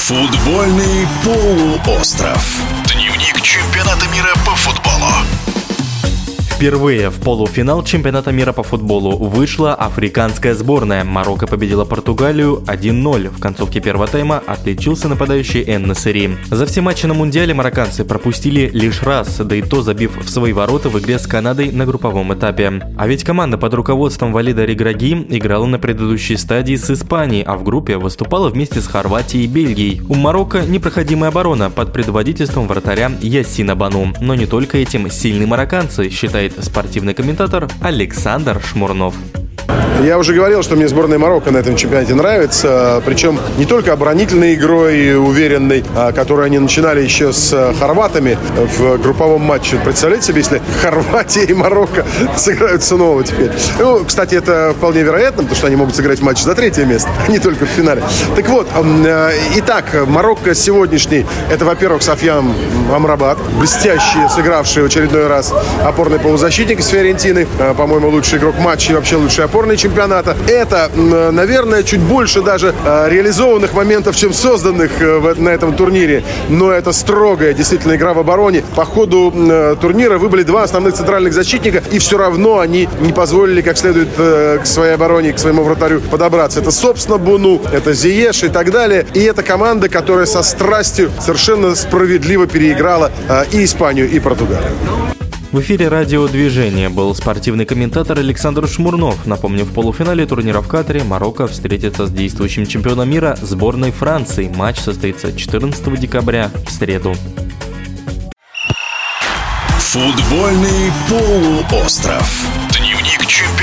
Футбольный полуостров. Дневник чемпионата мира по футболу. Впервые в полуфинал чемпионата мира по футболу вышла африканская сборная. Марокко победила Португалию 1-0. В концовке первого тайма отличился нападающий Эн Насыри. За все матчи на Мундиале марокканцы пропустили лишь раз, да и то забив в свои ворота в игре с Канадой на групповом этапе. А ведь команда под руководством Валида Риграги играла на предыдущей стадии с Испанией, а в группе выступала вместе с Хорватией и Бельгией. У Марокко непроходимая оборона под предводительством вратаря Ясина Бану. Но не только этим сильные марокканцы, считает спортивный комментатор Александр Шмурнов. Я уже говорил, что мне сборная Марокко на этом чемпионате нравится. Причем не только оборонительной игрой уверенной, а, которую они начинали еще с а, хорватами в групповом матче. Представляете себе, если Хорватия и Марокко сыграют снова теперь. Ну, кстати, это вполне вероятно, потому что они могут сыграть матч за третье место, а не только в финале. Так вот, итак, Марокко сегодняшний, это, во-первых, Софьян Амрабат, блестящий, сыгравший в очередной раз опорный полузащитник из Фиорентины, по-моему, лучший игрок матча и вообще лучший опорный чемпионата. Это, наверное, чуть больше даже э, реализованных моментов, чем созданных э, на этом турнире. Но это строгая действительно игра в обороне. По ходу э, турнира выбыли два основных центральных защитника, и все равно они не позволили как следует к своей обороне, к своему вратарю подобраться. Это, собственно, Буну, это Зиеш и так далее. И это команда, которая со страстью совершенно справедливо переиграла и Испанию, и Португалию. В эфире радиодвижения был спортивный комментатор Александр Шмурнов. Напомню, в полуфинале турнира в Катаре Марокко встретится с действующим чемпионом мира сборной Франции. Матч состоится 14 декабря в среду. Футбольный полуостров. Дневник чемпиона